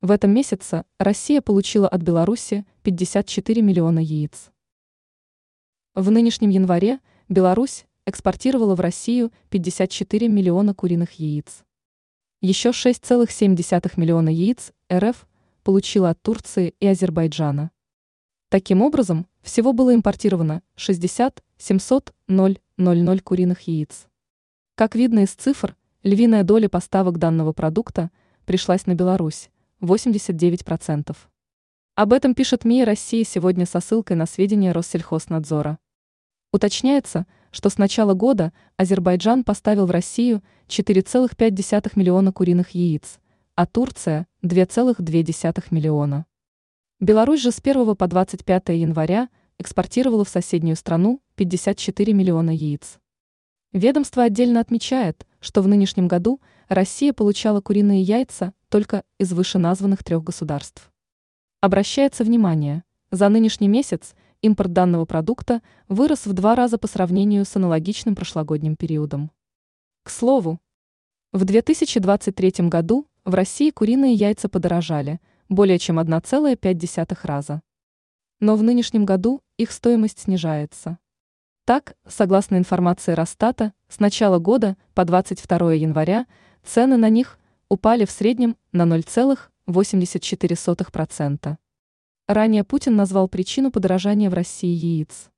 В этом месяце Россия получила от Беларуси 54 миллиона яиц. В нынешнем январе Беларусь экспортировала в Россию 54 миллиона куриных яиц. Еще 6,7 миллиона яиц РФ получила от Турции и Азербайджана. Таким образом, всего было импортировано 60 700 000 куриных яиц. Как видно из цифр, львиная доля поставок данного продукта пришлась на Беларусь – 89%. Об этом пишет МИИ России сегодня со ссылкой на сведения Россельхознадзора. Уточняется, что с начала года Азербайджан поставил в Россию 4,5 миллиона куриных яиц, а Турция – 2,2 миллиона. Беларусь же с 1 по 25 января экспортировала в соседнюю страну 54 миллиона яиц. Ведомство отдельно отмечает, что в нынешнем году Россия получала куриные яйца только из вышеназванных трех государств. Обращается внимание, за нынешний месяц импорт данного продукта вырос в два раза по сравнению с аналогичным прошлогодним периодом. К слову, в 2023 году в России куриные яйца подорожали – более чем 1,5 раза. Но в нынешнем году их стоимость снижается. Так, согласно информации Росстата, с начала года по 22 января цены на них упали в среднем на 0,84%. Ранее Путин назвал причину подорожания в России яиц.